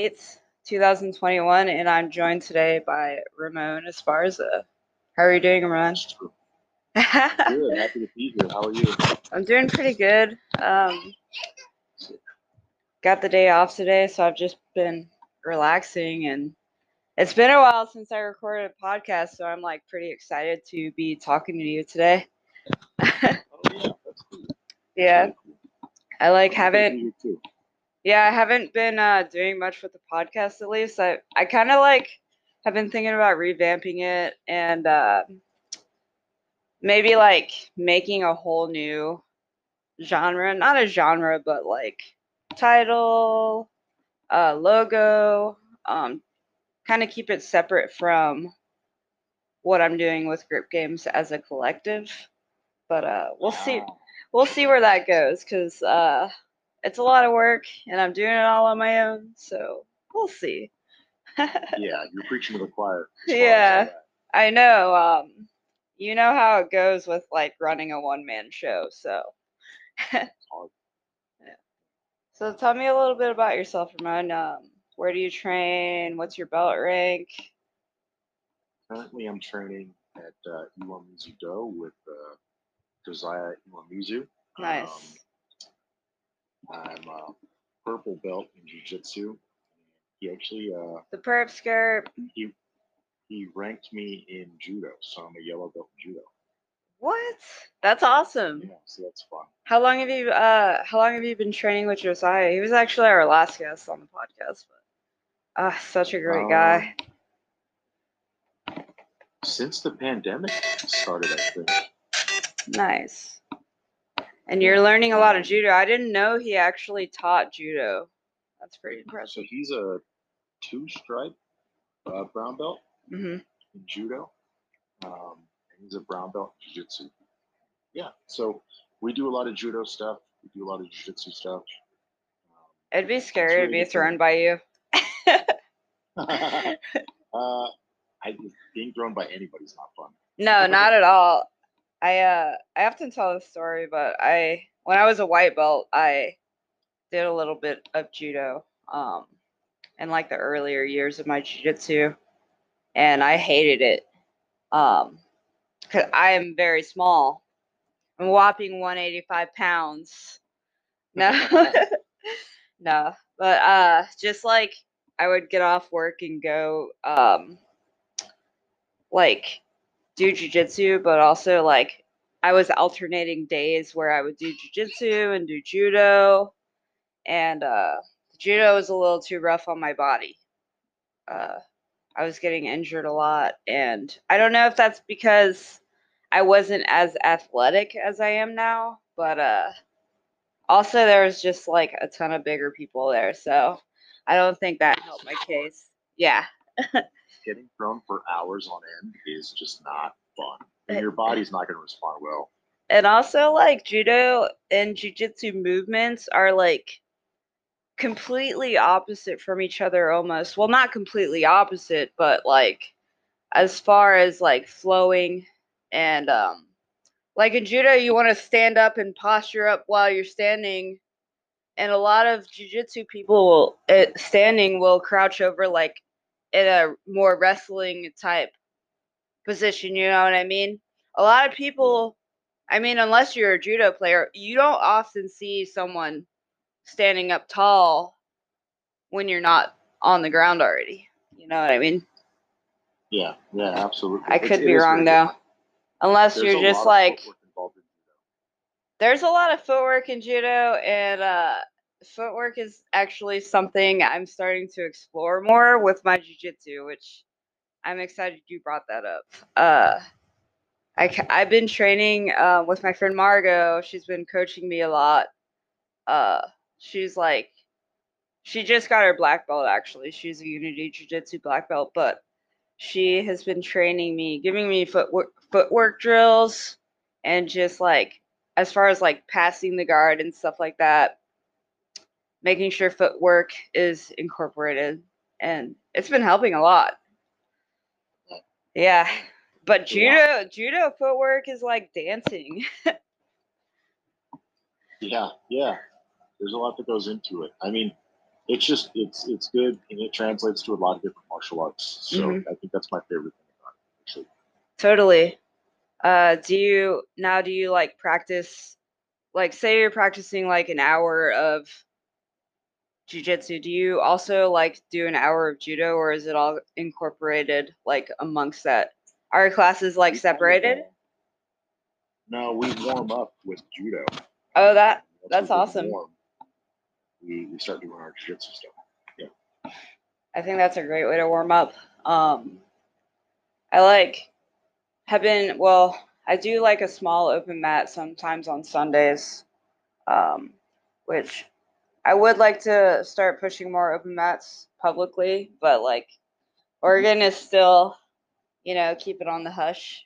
8th, 2021, and I'm joined today by Ramon Esparza. How are you doing, Ramon? Good. Happy to be here. How are you? I'm doing pretty good. Um, got the day off today, so I've just been relaxing, and it's been a while since I recorded a podcast, so I'm like pretty excited to be talking to you today. Oh yeah, that's cool. yeah, I like haven't You too. Yeah, I haven't been uh, doing much with the podcast at least. I, I kind of like have been thinking about revamping it and uh, maybe like making a whole new genre. Not a genre, but like title, uh, logo. Um, kind of keep it separate from what I'm doing with Grip Games as a collective. But uh, we'll see. We'll see where that goes because uh, it's a lot of work and I'm doing it all on my own. So we'll see. Yeah, you're preaching to the choir. as far as Yeah. I know. Um, you know how it goes with like running a one man show. So, hard. so tell me a little bit about yourself, Ramon. Um, where do you train? What's your belt rank? Currently, I'm training at uh, Iwamuzu Do with uh, Josiah Iwamuzu. Nice. Um, I'm a purple belt in Jiu-Jitsu. He actually uh, The perp skirt. he he ranked me in judo, so I'm a yellow belt in judo. What? That's awesome. Yeah, so that's fun. How long have you uh how long have you been training with Josiah? He was actually our last guest on the podcast, but ah, such a great guy. Since the pandemic started, I think. Nice. And you're learning a lot of judo. I didn't know he actually taught judo. That's pretty impressive. So he's a two stripe uh, brown belt hmm in judo. Um, and he's a brown belt in jiu-jitsu. Yeah, so we do a lot of judo stuff. We do a lot of jiu-jitsu stuff. It'd be scary to be thrown by you. uh, I, being thrown by anybody's not fun. No, not at all. I uh I often tell this story, but I when I was a white belt, I did a little bit of judo um in like the earlier years of my jiu-jitsu and I hated it. Um cuz I am very small. I'm whopping 185 pounds. No. no. But uh just like I would get off work and go um like do jujitsu, but also like I was alternating days where I would do jujitsu and do judo, and uh, judo was a little too rough on my body. Uh, I was getting injured a lot, and I don't know if that's because I wasn't as athletic as I am now, but uh, also there was just like a ton of bigger people there, so I don't think that helped my case. Yeah, Getting thrown for hours on end is just not fun. And your body's not going to respond well. and also like judo and jujitsu movements are like completely opposite from each other almost well not completely opposite but like as far as like flowing and um like in judo you want to stand up and posture up while you're standing and a lot of jujitsu people will it, standing will crouch over like in a more wrestling type position you know what i mean a lot of people I mean, unless you're a judo player, you don't often see someone standing up tall when you're not on the ground already. You know what I mean? Yeah, yeah, absolutely. I could be wrong though. Unless There's you're just like in judo. there's a lot of footwork in judo and uh footwork is actually something I'm starting to explore more with my jiu-jitsu, which I'm excited you brought that up. Uh I, I've been training uh, with my friend Margot. She's been coaching me a lot. Uh she's like she just got her black belt actually. She's a Unity Jiu-Jitsu black belt, but she has been training me, giving me footwork footwork drills and just like as far as like passing the guard and stuff like that, making sure footwork is incorporated and it's been helping a lot. Yeah. But judo judo footwork is like dancing. Yeah, yeah. There's a lot that goes into it. I mean, it's just it's it's good and it translates to a lot of different martial arts. So Mhm. I think that's my favorite thing about it. Actually. Totally. Uh, do you now? Do you like practice? Like, say you're practicing like an hour of jujitsu. Do you also like do an hour of judo, or is it all incorporated like amongst that? Are your classes like We kind of, separated? No, we warm up with judo. Oh, that that's we awesome. warm, we, we start doing our jiu-jitsu stuff. I think that's a great way to warm up. Um, I like have been well. I do like a small open mat sometimes on Sundays, um, which I would like to start pushing more open mats publicly, but like Oregon is still, you know, keep it on the hush.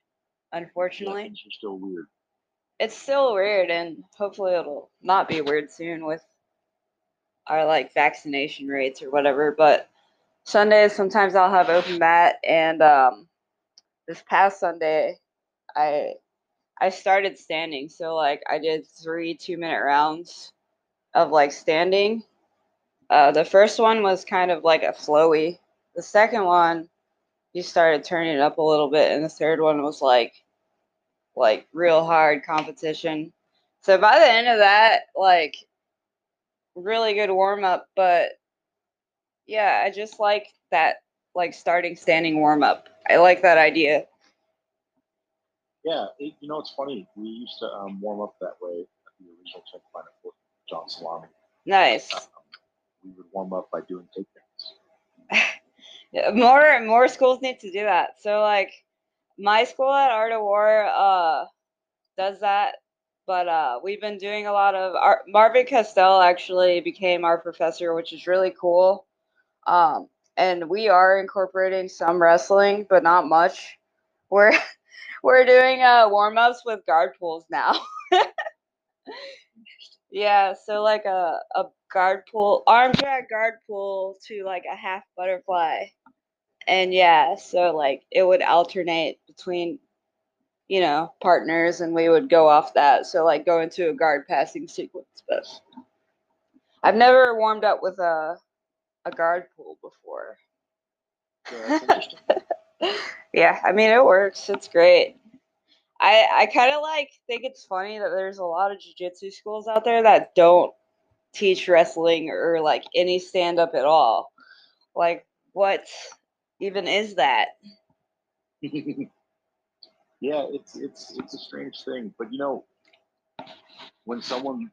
Unfortunately, things are still weird. it's still weird, and hopefully it'll not be weird soon with our like vaccination rates or whatever. But Sundays sometimes I'll have open mat, and um, this past Sunday, I I started standing. So like I did three two minute rounds of like standing. Uh, the first one was kind of like a flowy. The second one, you started turning it up a little bit, and the third one was like like real hard competition. So by the end of that, like really good warm up, but yeah, I just like that like starting standing warm up. I like that idea. Yeah, it, you know it's funny. We used to um, warm up that way at the original 10th Planet Fort John Salami. Nice. Um, we would warm up by doing takedowns. More more schools need to do that. So like my school at Art of War uh does that, but uh we've been doing a lot of our Marvin Castell actually became our professor, which is really cool. Um and we are incorporating some wrestling, but not much. We're we're doing uh warm-ups with guard pulls now. Yeah, so like a, a guard pull, arm drag guard pull to like a half butterfly. And yeah, so like it would alternate between, you know, partners and we would go off that. So like go into a guard passing sequence. But I've never warmed up with a a guard pull before. So that's interesting. yeah, I mean it works. It's great. I I kind of like think it's funny that there's a lot of jujitsu schools out there that don't teach wrestling or like any stand up at all. Like what even is that? yeah, it's it's it's a strange thing, but you know, when someone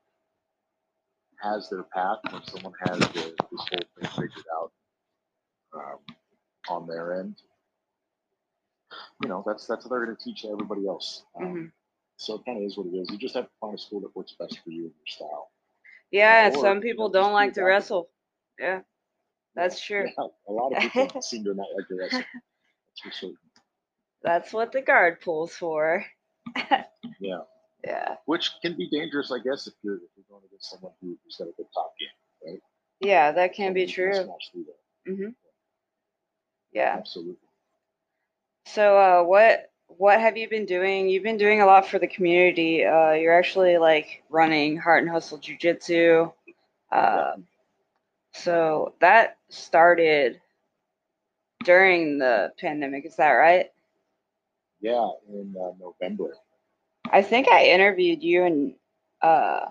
has their path, when someone has the, this whole thing figured out um, on their end, you know, that's that's what they're going to teach everybody else. Um, Mhm. So it kind of is what it is. You just have to find a school that works best for you and your style. Yeah, or, some you people know, don't like to wrestle. Yeah. That's true. Yeah, a lot of people seem to not like to wrestle. That's for certain. That's what the guard pulls for. Yeah, Yeah. which can be dangerous, I guess, if you're if you're going against someone who, who's got a good top game. right? Yeah, that can be true. smash through that. hmm Yeah. Absolutely. So uh what what have you been doing? You've been doing a lot for the community. Uh you're actually like running Heart and Hustle Jiu Jitsu. Uh, so that started during the pandemic, is that right? Yeah, in uh, November. I think I interviewed you and uh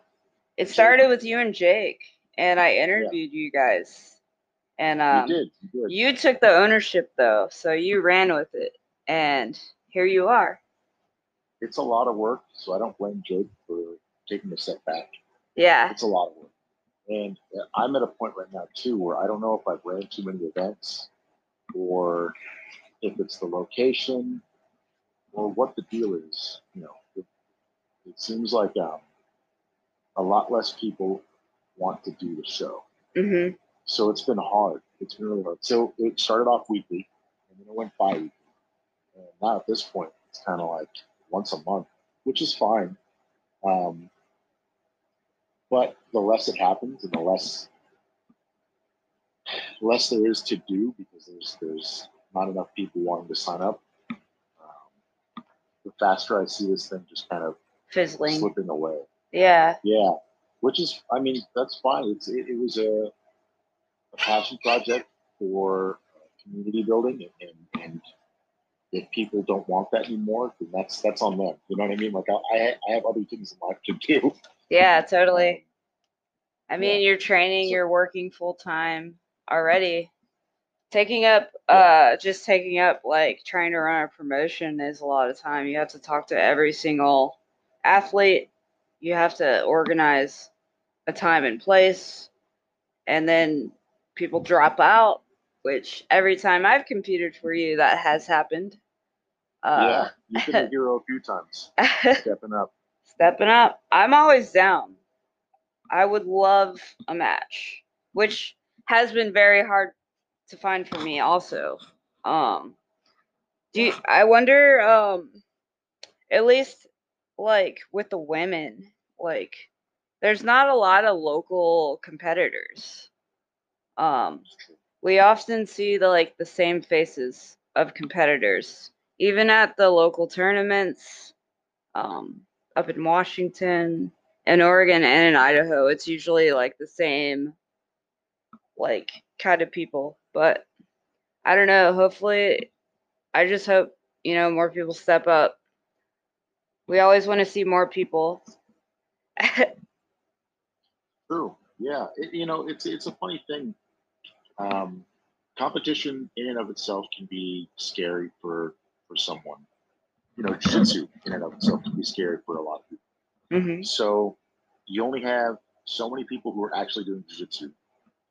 it started with you and Jake and I interviewed you guys. And um you did. You did. you took the ownership though, so you ran with it and here you are. It's a lot of work, so I don't blame Jake for taking a step back. Yeah. It's a lot of work. And uh, I'm at a point right now, too, where I don't know if I've ran too many events or if it's the location or what the deal is. You know, it, it seems like um, a lot less people want to do the show. Mhm. So it's been hard. It's been really hard. So it started off weekly, and then it went bi-weekly. And now at this point, it's kind of like once a month, which is fine. Um, but the less it happens, and the less less there is to do because there's there's not enough people wanting to sign up. Um, the faster I see this thing just kind of Fizzling. slipping away. Yeah. Yeah, which is, I mean, that's fine. It's it, it was a a passion project for community building, and, and, and if people don't want that anymore, then that's that's on them. You know what I mean? Like I I have other things in life to do. Yeah, totally. I mean, Yeah. you're training, So- you're working full time already. Taking up, uh, just taking up like trying to run a promotion is a lot of time. You have to talk to every single athlete. You have to organize a time and place, and then people drop out. Which every time I've competed for you, that has happened. Uh, yeah, you've been a hero a few times, stepping up. stepping up. I'm always down. I would love a match, which has been very hard to find for me also. Um do you, I wonder um at least like with the women, like there's not a lot of local competitors. Um we often see the like the same faces of competitors even at the local tournaments um, up in washington in oregon and in idaho it's usually like the same like kind of people but i don't know hopefully i just hope you know more people step up we always want to see more people True. Yeah. It, you know, it's it's a funny thing. Um, competition in and of itself can be scary for for someone. You know, jiu-jitsu in and of itself can be scary for a lot of people. hmm So you only have so many people who are actually doing jiu-jitsu,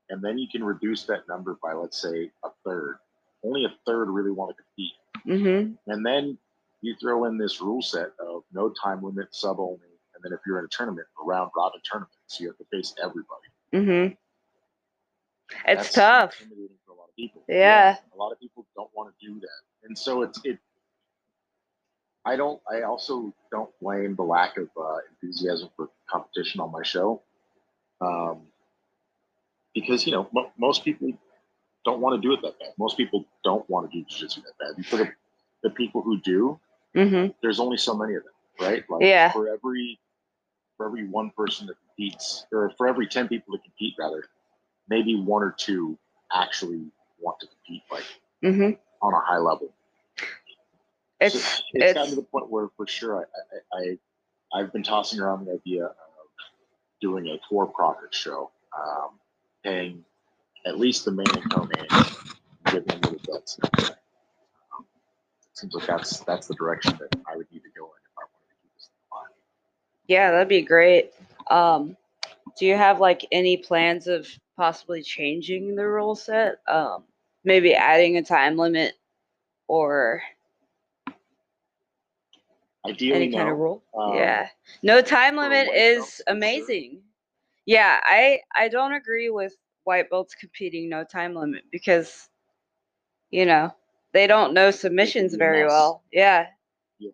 and then you can reduce that number by let's say a third. Only a third really want to compete, hmm and then you throw in this rule set of no time limit, sub only, and then if you're in a tournament, a round robin tournament, so you have to face everybody. hmm it's tough for a lot of people. Yeah. a lot of people don't want to do that, and so it's it. I don't. I also don't blame the lack of uh, enthusiasm for competition on my show, um, because you know mo most people don't want to do it that bad. Most people don't want to do jiu-jitsu that bad. And for the, the people who do, hmm there's only so many of them, right? Like Yeah. for every for every one person that competes, or for every ten people that compete, rather, maybe one or two actually want to compete like hmm on a high level. it's So it's gotten to the point where, for sure, I, I, I I've been tossing around the idea of doing a for profit show, um, paying at least the main and co-main, giving them little bets. Um, seems like that's that's the direction that I would need to go in if I wanted to keep this alive. Yeah, that'd be great. Um, do you have like any plans of possibly changing the rule set? Um, maybe adding a time limit or Ideally, any no. kind of rule? Um, yeah. No time limit is for sure. amazing. Yeah, I I don't agree with white belts competing no time limit because you know, they don't know submissions very mess. well. Yeah. You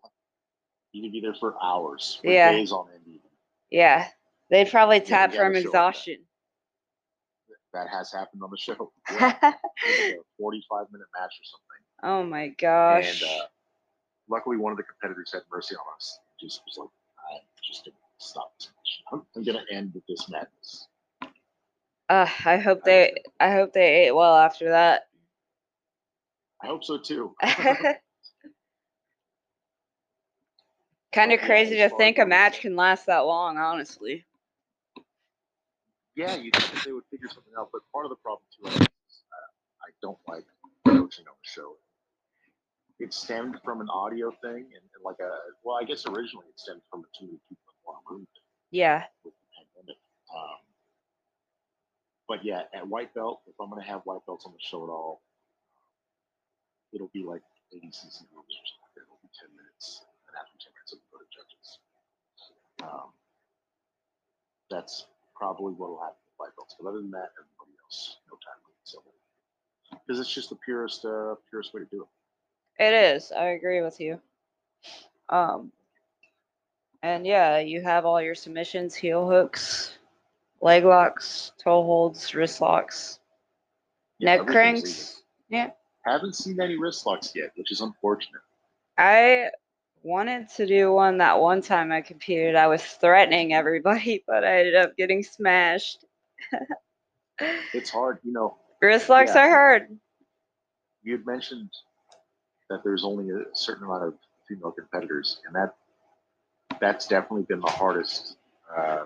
could be there for hours, for Yeah. days on end. Even. Yeah. They'd probably tap gotta from show 'em that. exhaustion. That has happened on the show. Yeah, like a forty-five minute match or something. oh my gosh. And uh, luckily, one of the competitors had mercy on us. Just was like, I'm just stop. I'm, I'm gonna end with this madness. Uh, I hope they. I hope they ate well after that. I hope so too. kind of crazy to think a match can last that long, honestly. Yeah, you think that they would figure something out, but part of the problem too, I, is, uh, I don't like coaching on the show. It stemmed from an audio thing, and, and like a well, I guess originally it stemmed from a too many people in one room. Yeah. with the pandemic. Um, but yeah, at white belt, if I'm going to have white belts on the show at all, it'll be like ADCC rules or something. It'll be 10 minutes, and after 10 minutes, it'll go to judges. Um, that's probably what will happen with white belts. But other than that, everybody else, no time limit. So, because it's just the purest, uh, purest way to do it. It is. I agree with you. Um and yeah, you have all your submissions, heel hooks, leg locks, toe holds, wrist locks, Yeah, neck cranks. Yeah. Haven't seen any wrist locks yet, which is unfortunate. I wanted to do one that one time I competed. I was threatening everybody, but I ended up getting smashed. it's hard, you know. Wrist locks Yeah. are hard. You had mentioned that there's only a certain amount of female competitors, and that that's definitely been the hardest. Uh,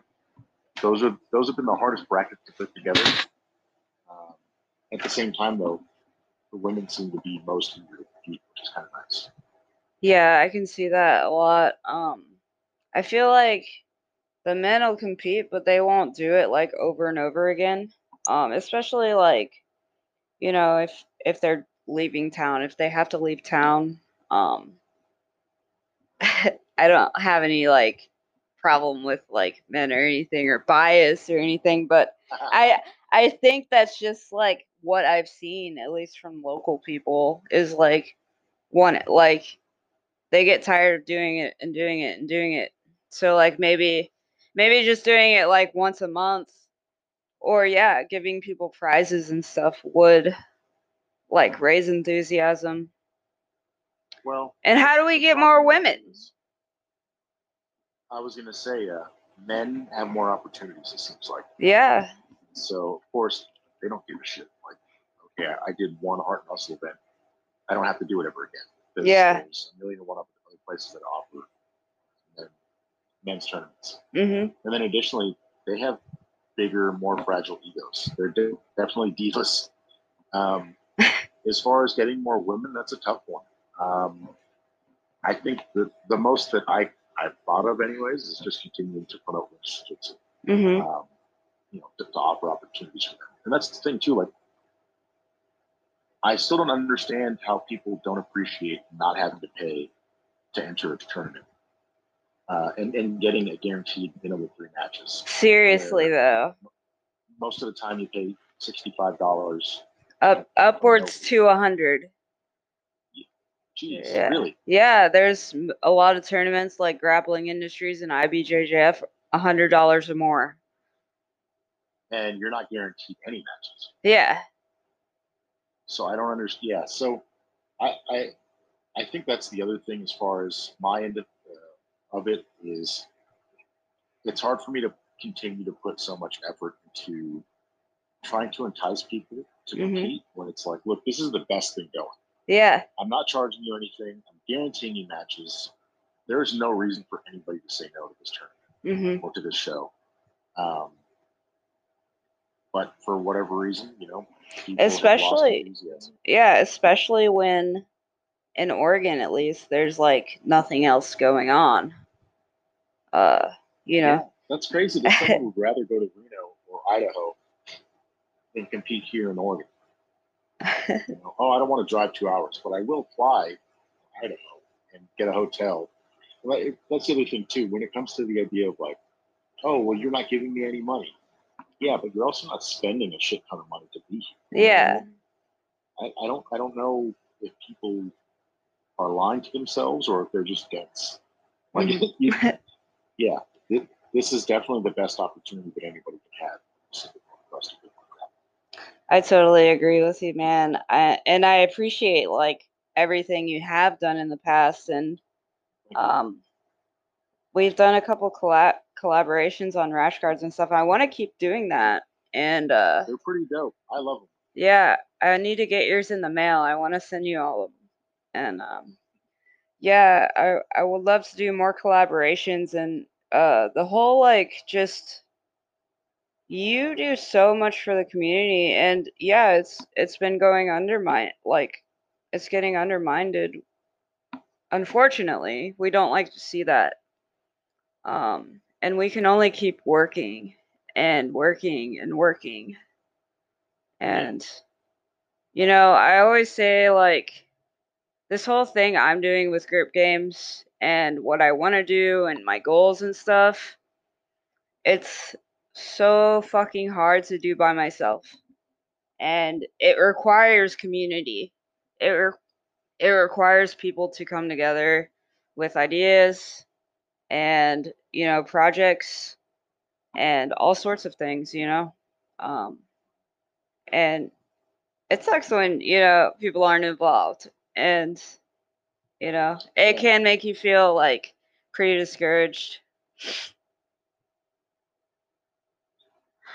those are those have been the hardest brackets to put together. Um, at the same time, though, the women seem to be most eager to compete, which is kind of nice. Yeah, I can see that a lot. Um, I feel like the men will compete, but they won't do it like over and over again. Um, especially like, you know, if if they're leaving town, if they have to leave town. Um, I don't have any like problem with like men or anything or bias or anything, but I I think that's just like what I've seen, at least from local people, is like one like they get tired of doing it and doing it and doing it. So like maybe maybe just doing it like once a month or yeah, giving people prizes and stuff would like raise enthusiasm. well, And how do we get more women? I was gonna say, uh, men have more opportunities. It seems like. Yeah. So of course they don't give a shit. Like, okay, I did one heart and hustle event. I don't have to do it ever again. There's, Yeah. There's a million and one other places that offer men's tournaments, Mhm. and then additionally they have bigger, more fragile egos. They're de- definitely divas. Um, as far as getting more women, that's a tough one. Um, I think the the most that I I've thought of, anyways, is just continuing to promote women's jiu-jitsu Mhm. um, you know, to, to offer opportunities for them. And that's the thing too. Like, I still don't understand how people don't appreciate not having to pay to enter a tournament uh, and and getting a guaranteed minimum of three matches. Seriously though. Most of the time, you pay sixty-five dollars. Up upwards to a hundred. Jeez, Yeah. really? Yeah, there's a lot of tournaments like Grappling Industries and IBJJF, a hundred dollars or more. And you're not guaranteed any matches. Yeah. So I don't understand. Yeah. So I, I, I think that's the other thing as far as my end of, uh, of it is it's hard for me to continue to put so much effort into trying to entice people to Mhm. compete when it's like, look, this is the best thing going. Yeah. I'm not charging you anything. I'm guaranteeing you matches. There is no reason for anybody to say no to this tournament hmm or to this show. Um, but for whatever reason, you know, people have lost Especially- Yeah, especially when in Oregon at least there's like nothing else going on. Uh, you know. Yeah, that's crazy that someone would rather go to Reno or Idaho than compete here in Oregon. You know, oh, I don't want to drive two hours, but I will fly to Idaho and get a hotel. That's the other thing too. When it comes to the idea of like, oh, well, you're not giving me any money. Yeah, but you're also not spending a shit ton of money to be here. yeah. I, I don't. I don't know if people are lying to themselves or if they're just dense. Like, you- yeah, it, this is definitely the best opportunity that anybody can have. for us to do that. I totally agree with you, man. I, and I appreciate like everything you have done in the past and um we've done a couple collab collaborations on rash guards and stuff. I want to keep doing that. And uh They're pretty dope. I love them. yeah, I need to get yours in the mail. I want to send you all of them. And um yeah, I I would love to do more collaborations and uh the whole like just you do so much for the community and yeah, it's it's been going undermined like it's getting undermined. Unfortunately, we don't like to see that. Um and we can only keep working and working and working. And you know, I always say like this whole thing I'm doing with Grip Games and what I want to do and my goals and stuff, it's so fucking hard to do by myself. And it requires community. It re- it requires people to come together with ideas and, you know, projects and all sorts of things, you know. Um and it sucks when, you know, people aren't involved and you know it can make you feel like pretty discouraged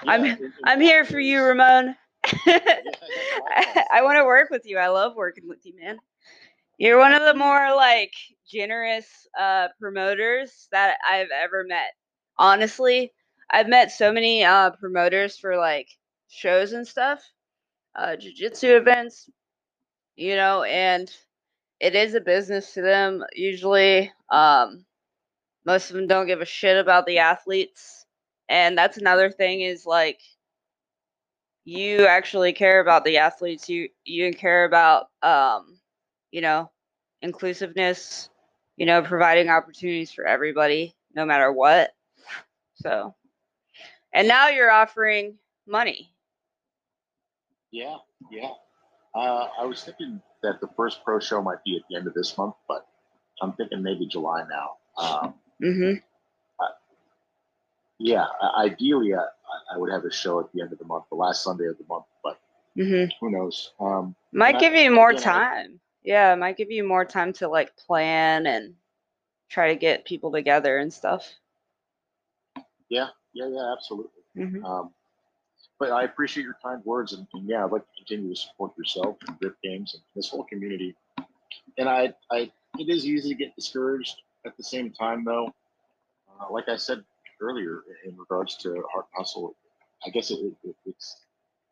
I'm- Yeah, in I'm here for you. Ramon. Yeah, I. I want to work with you. I love working with you, man. You're one of the more like generous uh, promoters that I've ever met. Honestly, I've met so many uh, promoters for like shows and stuff, uh, jujitsu events, you know, and it is a business to them. Usually, um, most of them don't give a shit about the athletes, and that's another thing is like you actually care about the athletes you you care about um you know inclusiveness you know providing opportunities for everybody no matter what so and now you're offering money Yeah, yeah. Uh, I was thinking that the first pro show might be at the end of this month, but I'm thinking maybe July now. Um, mm-hmm yeah, ideally, I, I would have a show at the end of the month, the last Sunday of the month, but mm-hmm who knows? Um, might And I- give you more again, time yeah it might give you more time to like plan and try to get people together and stuff yeah, yeah, yeah, absolutely. mm-hmm. Um, but I appreciate your kind words, and, and yeah, I'd like to continue to support yourself and Grip Games and this whole community. And I, I, it is easy to get discouraged. At the same time, though, uh, like I said earlier, in regards to Heart Hustle, I guess it, it, it's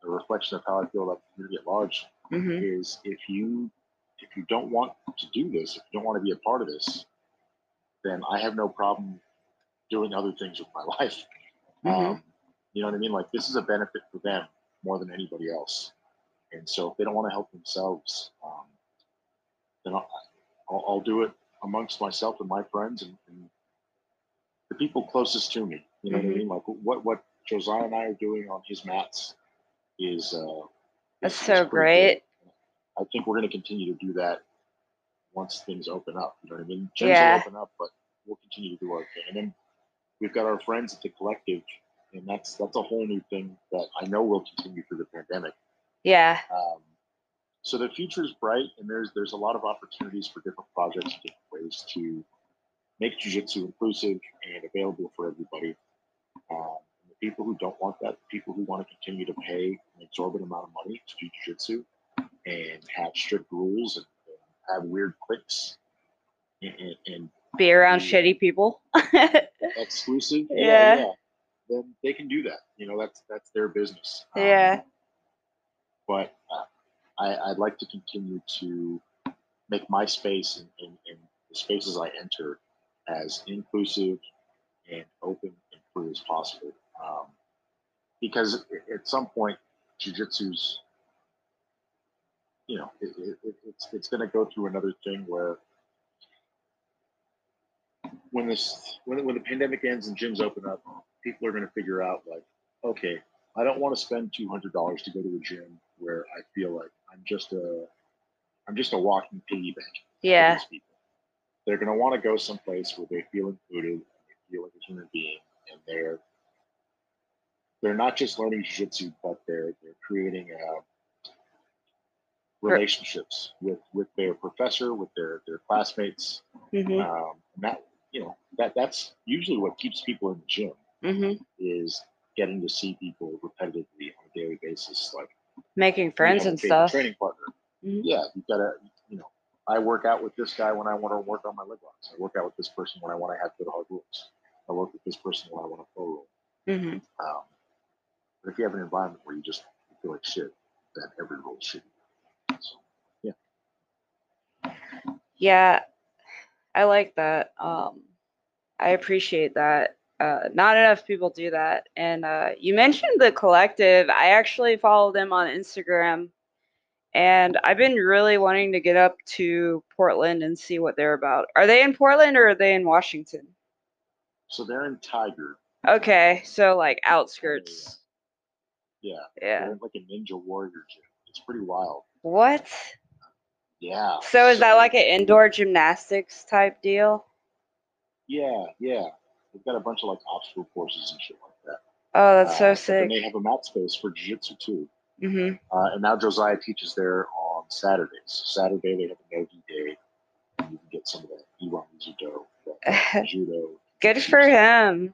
a reflection of how I feel about the community at large. Mm-hmm. Is if you, if you don't want to do this, if you don't want to be a part of this, then I have no problem doing other things with my life. Mhm. Um, you know what I mean? Like this is a benefit for them more than anybody else. And so if they don't want to help themselves, um, then I'll, I'll, I'll do it amongst myself and my friends and, and the people closest to me. You know what Mhm. I mean? Like what what Josiah and I are doing on his mats is uh, That's so great. I think we're going to continue to do that once things open up. You know what I mean? Gyms Yeah. will open up, but we'll continue to do our thing. And then we've got our friends at the collective, and that's that's a whole new thing that I know will continue through the pandemic. yeah Um, so the future is bright, and there's there's a lot of opportunities for different projects, different ways to make jiu-jitsu inclusive and available for everybody. Um, and the people who don't want that, the people who want to continue to pay an exorbitant amount of money to do jiu-jitsu and have strict rules and, have weird cliques and, and, and be around Mm. shitty people exclusive, Yeah. yeah, yeah, then they can do that. You know, that's that's their business. Um, yeah but uh, I, I'd like to continue to make my space and, and, and the spaces I enter as inclusive and open and free as possible. Um, because at some point, jujitsu's, you know, it, it, it- it's it's going to go through another thing where when this when, when the pandemic ends and gyms open up, people are going to figure out like, okay, I don't want to spend two hundred dollars to go to a gym where I feel like I'm just a I'm just a walking piggy bank. yeah. They're going to want to go someplace where they feel included, and they feel like a human being, and they're they're not just learning jiu-jitsu, but they're they're creating uh, relationships with with their professor, with their their classmates. hmm Um, and that you know that that's usually what keeps people in the gym hmm is getting to see people repetitively on a daily basis, like making friends and stuff Training partner. Mhm. Yeah, you've gotta, you know, I work out with this guy when I want to work on my leg locks. I work out with this person when I want to have good hard rules. I work with this person when I want to flow roll. Um, but if you have an environment where you just feel like shit, then every rule is shitty. So, Yeah, I like that. Um, I appreciate that. Uh, not enough people do that. And uh, you mentioned the collective. I actually follow them on Instagram, and I've been really wanting to get up to Portland and see what they're about. Are they in Portland or are they in Washington? so they're in Tigard. Okay, so like outskirts. Yeah, Yeah. they're like a ninja warrior gym. It's pretty wild. What? Yeah. So is that like an indoor gymnastics type deal? Yeah, yeah. They've got a bunch of like obstacle courses and shit like that. Oh, that's Uh, so sick. And they have a mat space for jiu-jitsu too. hmm Uh, and now Josiah teaches there on Saturdays. Saturday they have a nogi day. And you can get some of that Iwan Judo, that judo. Good for him.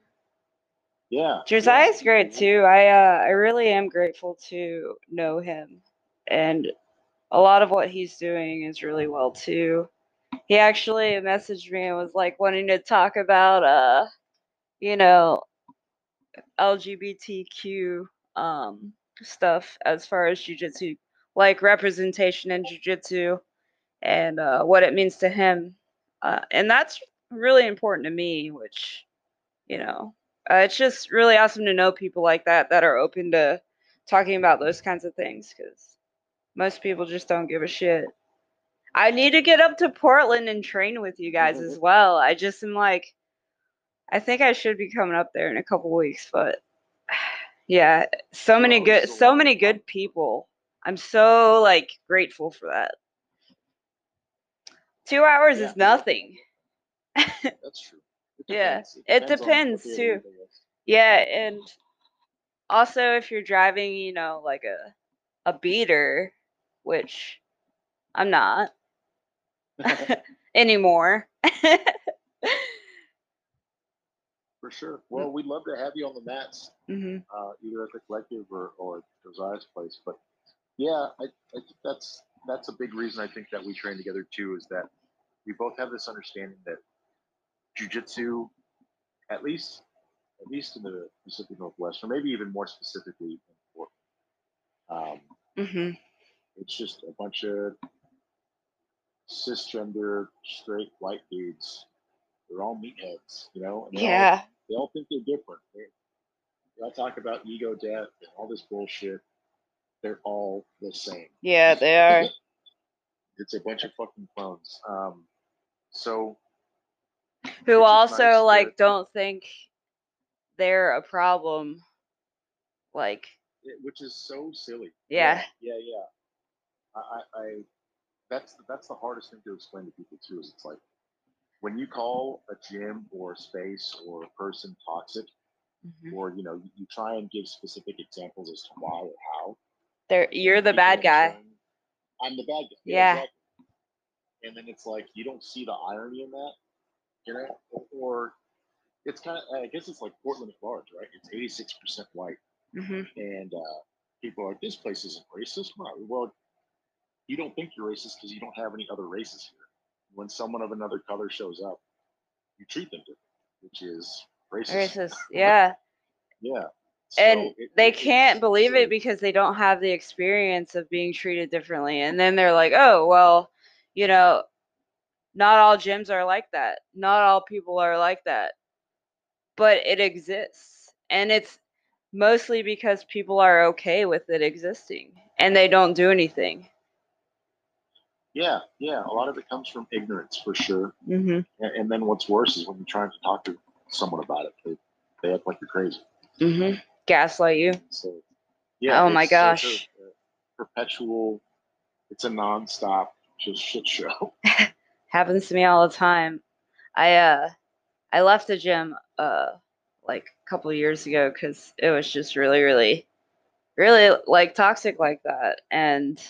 Yeah. Josiah's yeah. great too. I uh, I really am grateful to know him, and a lot of what he's doing is really well too. He actually messaged me and was like wanting to talk about uh, you know, LGBTQ um stuff as far as jujitsu, like representation in jujitsu, and uh, what it means to him, uh, and that's really important to me. Which, you know, uh, it's just really awesome to know people like that that are open to talking about those kinds of things because most people just don't give a shit. I need to get up to Portland and train with you guys as mm-hmm. well. I just am like, I think I should be coming up there in a couple weeks, but yeah, so many good, so many good people. I'm so like grateful for that. Two hours Yeah. is nothing. That's true. It Yeah, depends. it depends, of the too. week, I guess. Yeah, and also if you're driving, you know, like a a beater, which I'm not anymore. For sure. Well, we'd love to have you on the mats, hmm uh, either at the collective or, or Josiah's place. But yeah, I, I think that's that's a big reason I think that we train together too is that we both have this understanding that jujitsu, at least at least in the Pacific Northwest, or maybe even more specifically in Portland, um, hmm it's just a bunch of cisgender, straight white dudes. They're all meatheads, you know. and they all- Yeah. they all think they're different. They, they all talk about ego death and all this bullshit. They're all the same. Yeah, they are. It's a bunch of fucking clones. Um, so Who also nice to- like don't think they're a problem. Like, it- which is so silly. Yeah. yeah, yeah. yeah. I, I, that's that's the hardest thing to explain to people too. Is it's like when you call a gym or a space or a person toxic, mhm, or you know, you, you try and give specific examples as to why or how. they're you're the bad guy. I'm the bad guy. Yeah. exactly. And then it's like you don't see the irony in that, you know, or, it's kind of I guess it's like Portland at large, right? It's 86 percent white, hmm and uh, people are like, this place isn't racist. Well, well, you don't think you're racist because you don't have any other races here. When someone of another color shows up, you treat them different, which is racist. Racist. Yeah. Yeah. and it- they it- can't believe it because they don't have the experience of being treated differently and then they're like oh well you know not all gyms are like that not all people are like that but it exists and it's mostly because people are okay with it existing and they don't do anything Yeah, yeah. A lot of it comes from ignorance for sure. mm-hmm. And, and then what's worse is when you're trying to talk to someone about it, they, they act like you're crazy. Mm-hmm. gaslight you So, yeah. Oh my it's- so it's gosh. a- a perpetual. It's a nonstop just shit show. happens to me all the time. I uh I left the gym uh like a couple years ago cuz it was just really really really like toxic like that and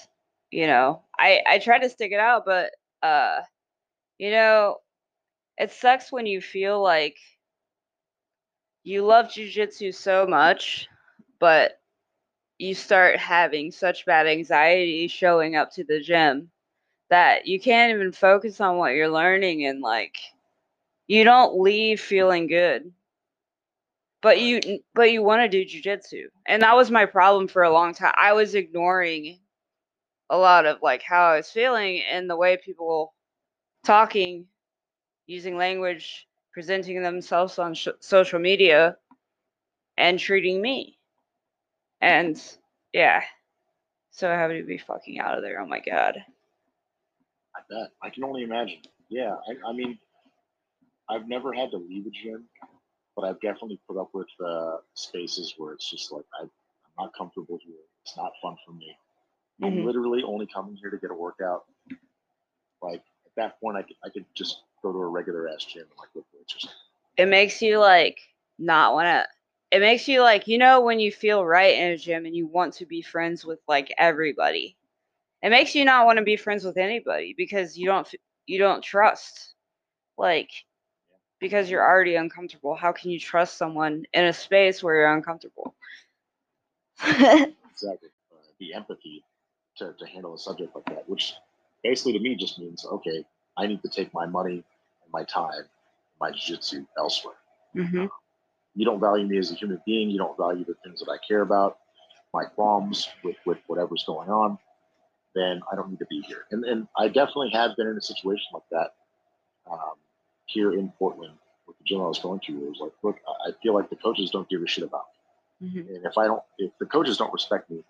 you know, I I try to stick it out but uh you know, it sucks when you feel like you love jujitsu so much but you start having such bad anxiety showing up to the gym that you can't even focus on what you're learning and like you don't leave feeling good. But you but you want to do jujitsu and that was my problem for a long time i was ignoring a lot of like how i was feeling and the way people talking using language presenting themselves on sh- social media and treating me and yeah so happy to be fucking out of there oh my god I bet. I can only imagine. Yeah. I, I mean, I've never had to leave a gym, but I've definitely put up with uh, spaces where it's just like I, I'm not comfortable here. It's not fun for me. I'm Mhm. literally only coming here to get a workout. Like at that point, I could I could just go to a regular ass gym and like lift weights or something. it makes you like not want to it makes you like you know when you feel right in a gym and you want to be friends with like everybody it makes you not want to be friends with anybody because you don't you don't trust like because you're already uncomfortable. How can you trust someone in a space where you're uncomfortable? exactly. Uh, the empathy to, to handle a subject like that, which basically to me just means, okay, I need to take my money and my time, my jiu-jitsu elsewhere. hmm You don't value me as a human being. You don't value the things that I care about, my qualms with, with whatever's going on. Then I don't need to be here. And, and I definitely have been in a situation like that um, here in Portland with the gym I was going to. It was like, look, I feel like the coaches don't give a shit about me. hmm And if I don't, if the coaches don't respect me,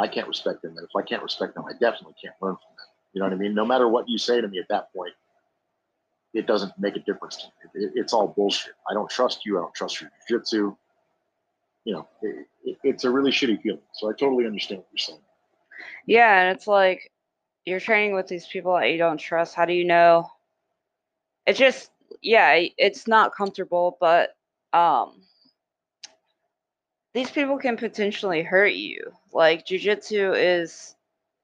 I can't respect them. And if I can't respect them, I definitely can't learn from them. You know what I mean? No matter what you say to me at that point, it doesn't make a difference to me. It, it- it's all bullshit. I don't trust you. I don't trust your jiu-jitsu. You know, it, it, it's a really shitty feeling. So I totally understand what you're saying. Yeah, and it's like you're training with these people that you don't trust. How do you know? It's just yeah, it's not comfortable, but um these people can potentially hurt you. Like jujitsu is,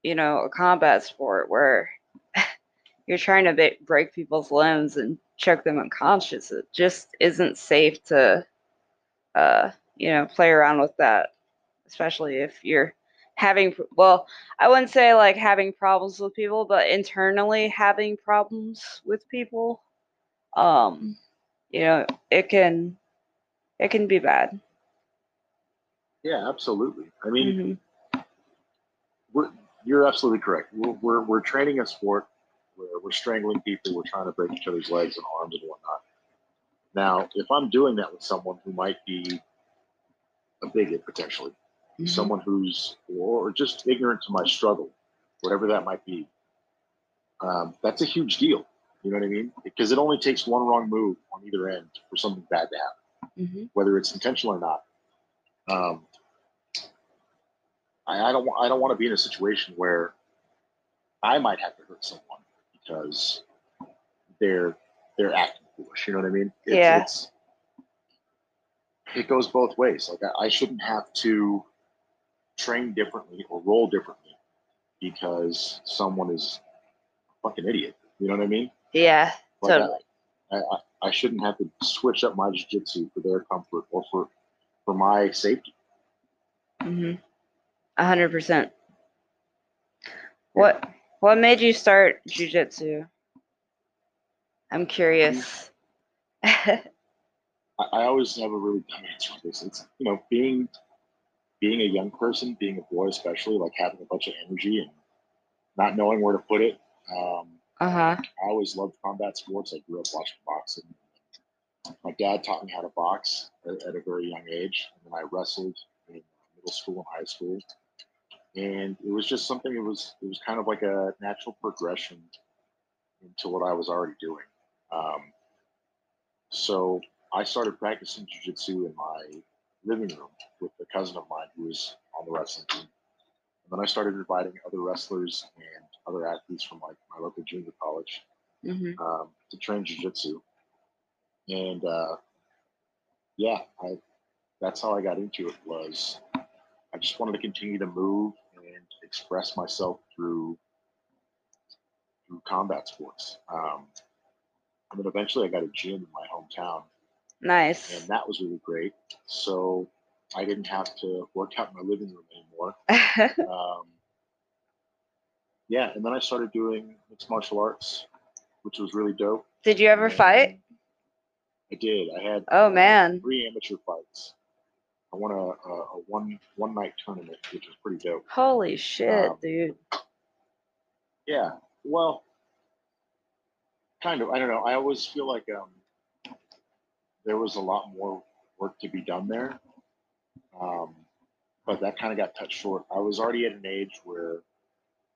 you know, a combat sport where you're trying to ba- break people's limbs and choke them unconscious. It just isn't safe to, uh, you know, play around with that, especially if you're having, well, I wouldn't say like having problems with people, but internally having problems with people. Um, you know, it can, it can be bad. Yeah, absolutely. I mean, Mhm. we're, you're absolutely correct. We're, we're, we're training a sport where we're strangling people. We're trying to break each other's legs and arms and whatnot. Now, if I'm doing that with someone who might be a bigot potentially, Mhm. someone who's or just ignorant to my struggle, whatever that might be, um, that's a huge deal. You know what I mean? Because it only takes one wrong move on either end for something bad to happen, Mhm. whether it's intentional or not. Um, I, I don't. wa- I don't want to be in a situation where I might have to hurt someone because they're they're acting foolish. You know what I mean? It's, Yeah. It's, it goes both ways. Like I, I shouldn't have to train differently or roll differently because someone is a fucking idiot. You know what I mean? Yeah, Like totally. I, I, I shouldn't have to switch up my jiu-jitsu for their comfort or for for my safety. hmm A hundred percent. What what made you start jujitsu? I'm curious. I, I always have a really dumb answer for this. It's you know being being a young person, being a boy especially, like having a bunch of energy and not knowing where to put it. Um, uh huh. I always loved combat sports. I grew up watching boxing. My dad taught me how to box at, at a very young age, and then I wrestled in middle school and high school. And it was just something. It was it was kind of like a natural progression into what I was already doing. Um, so I started practicing jujitsu in my living room with a cousin of mine who was on the wrestling team. And then I started inviting other wrestlers and other athletes from like my local junior college hmm um, to train jujitsu. And uh, yeah, I that's how I got into it. Was I just wanted to continue to move express myself through through combat sports. Um, and then eventually I got a gym in my hometown, Nice. and that was really great. So I didn't have to work out in my living room anymore. Um, yeah, and then I started doing mixed martial arts, which was really dope. Did you ever fight? I did. I had Oh uh, man. three amateur fights. I won a, a, a one one night tournament, which is pretty dope. Holy shit, Um, dude. Yeah, well, kind of. I don't know. I always feel like um, there was a lot more work to be done there, um, but that kind of got cut short. I was already at an age where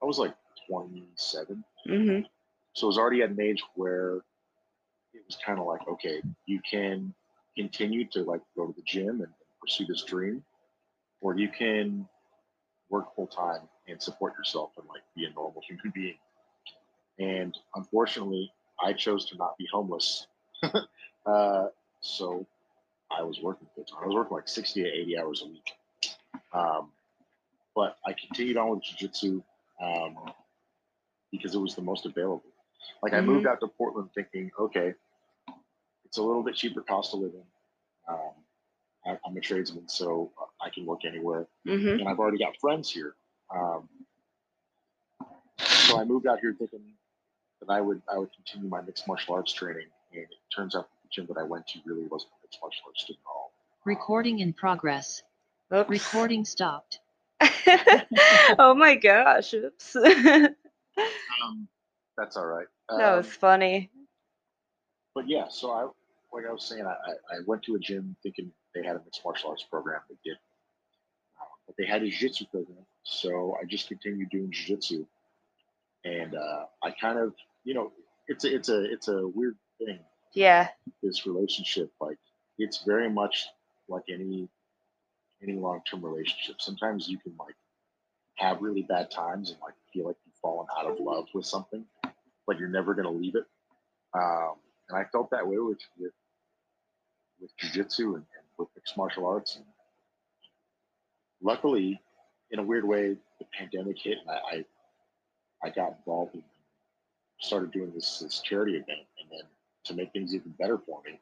I was like 27, hmm so I was already at an age where it was kind of like, okay, you can continue to like go to the gym and pursue this dream, or you can work full time and support yourself and like be a normal human being. And unfortunately, I chose to not be homeless. uh, so I was working full time. I was working like 60 to 80 hours a week. Um, but I continued on with jujitsu um, because it was the most available. Like I moved out to Portland thinking, okay, it's a little bit cheaper cost of living. Um, I, I'm a tradesman, so I can work anywhere, Mhm. and I've already got friends here. Um, so I moved out here thinking that I would I would continue my mixed martial arts training, and it turns out the gym that I went to really wasn't a mixed martial arts gym at all. Recording in progress. Oops. Recording stopped. oh my gosh. Oops. Um, that's all right. that was Um, funny. but yeah, so I, like I was saying, I, I- I went to a gym thinking they had a mixed martial arts program. They did, um, but they had a jiu-jitsu program. So I just continued doing jiu-jitsu, and uh, I kind of, you know, it's a, it's a, it's a weird thing. Yeah. This relationship, like, it's very much like any, any long-term relationship. Sometimes you can like have really bad times and like feel like you've fallen out of love with something, but you're never gonna leave it. Um, and I felt that way with with with jujitsu and with mixed martial arts. And luckily, in a weird way, the pandemic hit, and I I, I got involved and started doing this this charity event. And then to make things even better for me,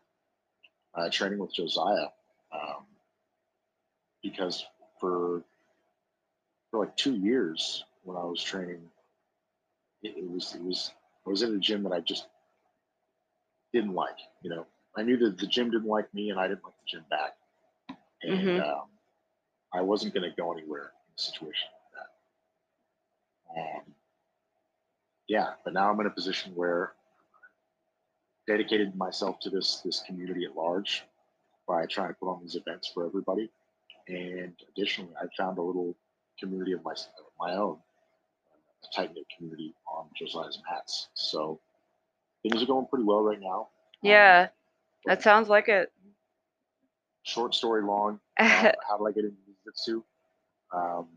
uh, training with Josiah, um, because for for like two years when I was training, it, it was it was I was in a gym that I just didn't like. You know, I knew that the gym didn't like me, and I didn't like the gym back, and Mhm. um, I wasn't going to go anywhere in a situation like that. Um, yeah, but now I'm in a position where I dedicated myself to this this community at large by trying to put on these events for everybody, and additionally, I found a little community of my of my own, a tight knit community on Josiah's mats. So things are going pretty well right now. Um, Yeah. That sounds like it. short story long. uh, how did I get into jiu-jitsu? Um,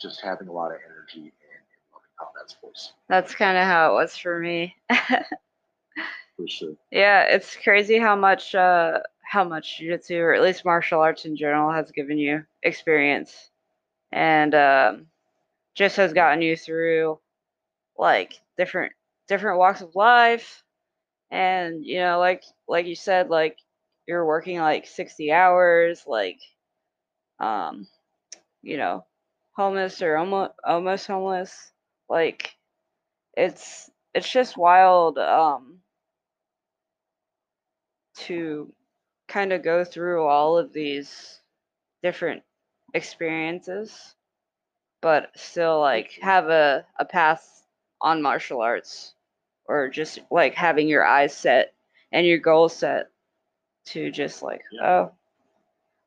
just having a lot of energy and, and loving combat sports That's kind of how it was for me. for sure. Yeah, it's crazy how much uh how much jiu-jitsu or at least martial arts in general has given you experience and um just has gotten you through like different different walks of life and you know like like you said like you're working like 60 hours like um you know homeless or almost almost homeless like it's it's just wild um to kind of go through all of these different experiences but still like have a, a path on martial arts or just like having your eyes set and your goals set to just like Yeah. oh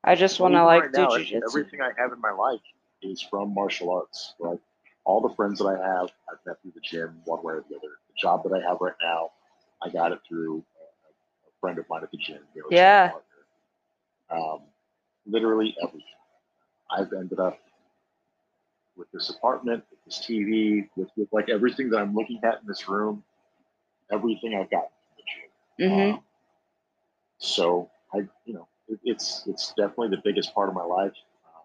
i just want to like right do now, jiu-jitsu everything I have in my life is from martial arts. Like all the friends that I have, I've met through the gym, one way or the other. The job that I have right now, I got it through a, a friend of mine at the gym. you know, Yeah. Um, literally everything. I've ended up with this apartment, with this TV, with, with like everything that I'm looking at in this room. Everything I've gotten from the gym. hmm Um, so I, you know, it, it's it's definitely the biggest part of my life. Um,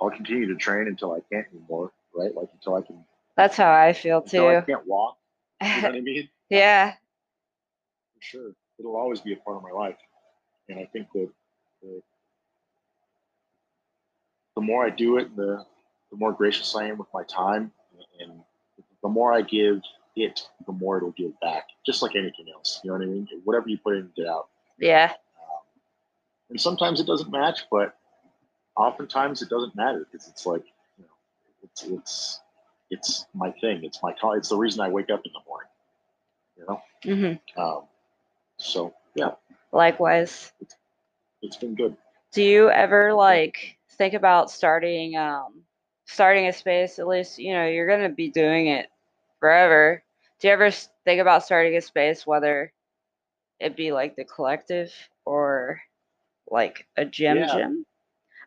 I'll continue to train until I can't anymore, right? Like until I can, that's how i feel until I too can't walk. You know what I mean? yeah For sure, it'll always be a part of my life, and I think that the, the more I do it, the the more gracious I am with my time, and the more I give it, the more it'll give back. Just like anything else, you know what I mean? Whatever you put in, get out. yeah Um, and sometimes it doesn't match, but oftentimes it doesn't matter because it's like, you know, it's it's it's my thing. It's my call. It's the reason I wake up in the morning. You know. Mm-hmm. Um, so yeah, likewise it's been good. do you ever like think about starting um starting a space at least you know you're gonna be doing it forever do you ever think about starting a space whether it be like the collective or like a gym Yeah. gym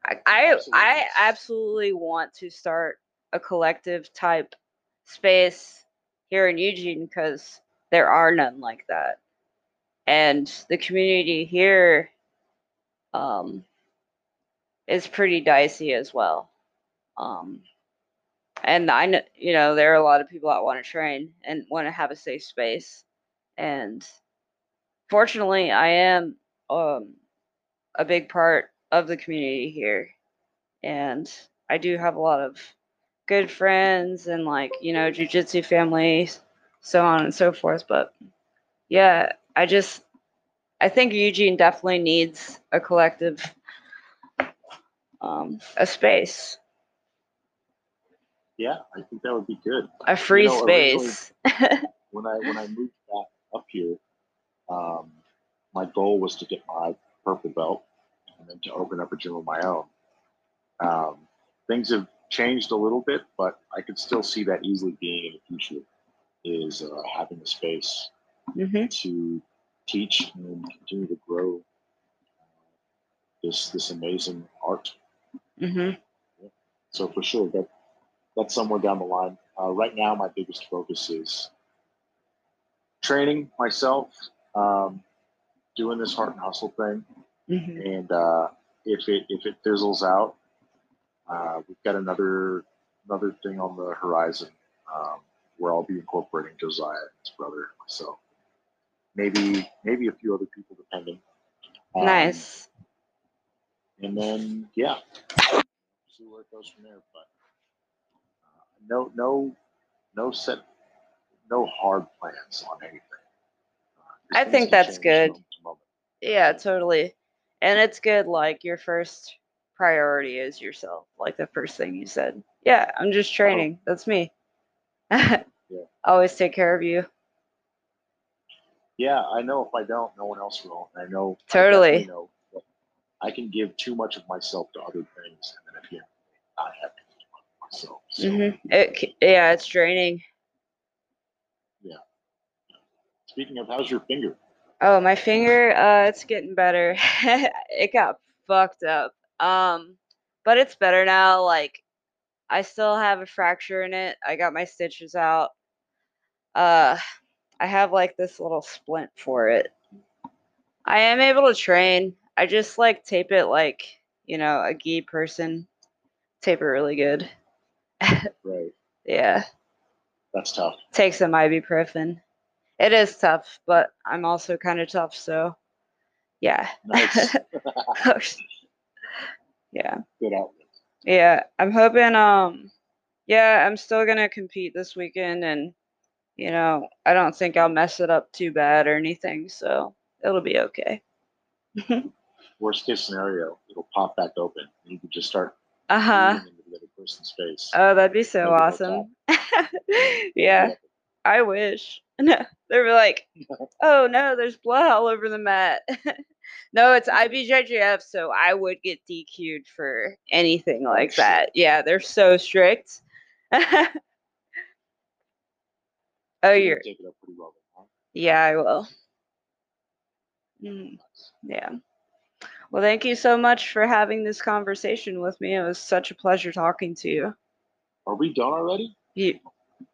I, I Absolutely. i absolutely want to start a collective type space here in eugene because there are none like that and the community here um, is pretty dicey as well. Um, and I know, you know, there are a lot of people that want to train and want to have a safe space. And fortunately, I am um, a big part of the community here, and I do have a lot of good friends and like you know jujitsu families, so on and so forth. But yeah, I just I think Eugene definitely needs a collective, um, a space, Yeah, I think that would be good. a free know, space. When I when I moved back up here, um, my goal was to get my purple belt and then to open up a gym of my own. Um, things have changed a little bit, but I could still see that easily being in the future. Is uh, having a space hmm to teach and continue to grow this this amazing art. hmm So for sure, that that's somewhere down the line. Uh, right now, my biggest focus is training myself, um, doing this heart and hustle thing, hmm and uh, if it if it fizzles out, uh, we've got another another thing on the horizon um, where I'll be incorporating Josiah and his brother myself. Maybe maybe a few other people depending. Um, Nice. and then yeah, see where it goes from there. But no, no, no set, no hard plans on anything. Uh, I think that's good. moment to moment. Yeah, totally. And it's good, like, your first priority is yourself, like the first thing you said. Yeah, I'm just training. That's me. Always take care of you. Yeah, I know if I don't, no one else will. I know Totally. definitely know I can give too much of myself to other things, and then at the end, I have to give myself. So hmm It, yeah, it's draining. Yeah. Speaking of, how's your finger? Oh, my finger, uh, it's getting better. it got fucked up. Um, but it's better now. Like, I still have a fracture in it. I got my stitches out. Uh, I have like this little splint for it. I am able to train. I just like tape it like, you know, a gi person. Tape it really good. Right, Yeah. that's tough. Take some ibuprofen. It is tough, but I'm also kind of tough, so yeah. Nice, yeah. good outlet. Yeah. I'm hoping um yeah, I'm still gonna compete this weekend and you know, I don't think I'll mess it up too bad or anything, so it'll be okay. Worst case scenario, it'll pop back open. And you can just start Uh-huh. breathing into the other person's face. Oh, that'd be so awesome. yeah, I wish. No, they were like, "Oh no, there's blood all over the mat." no, it's IBJJF, so I would get DQ'd for anything like that. Yeah, they're so strict. oh, You you're take it up pretty well. Then, huh? yeah, I will. Mm, yeah. Well, thank you so much for having this conversation with me. It was such a pleasure talking to you. Are we done already? You,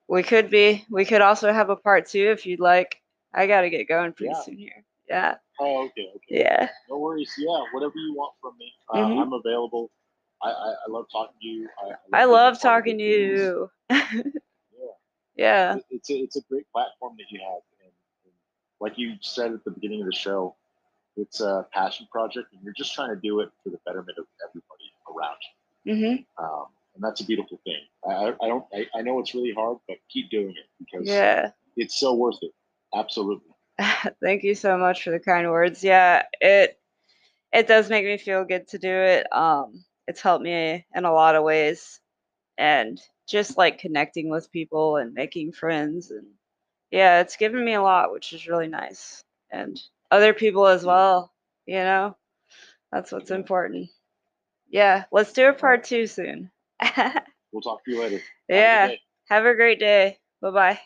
we could be. We could also have a part two if you'd like. I gotta get going pretty Yeah. soon here. Yeah. Oh, okay, okay. Yeah. No worries. Yeah, whatever you want from me, uh, Mhm. I'm available. I, I, I love talking to you. I, I a love talking to you. Yeah. yeah. it- it's a, it's a great platform that you have and, and like you said at the beginning of the show it's a passion project and you're just trying to do it for the betterment of everybody around you. Hmm um, and that's a beautiful thing. I, I I don't I, I know it's really hard but keep doing it because Yeah. it's so worth it. Absolutely. Thank you so much for the kind words. Yeah, it it does make me feel good to do it. Um, it's helped me in a lot of ways, and just like connecting with people and making friends, and yeah, it's given me a lot, which is really nice, and other people as well. You know, that's what's important. Yeah, let's do a part two soon. we'll talk to you later Have yeah, have a great day. Bye bye.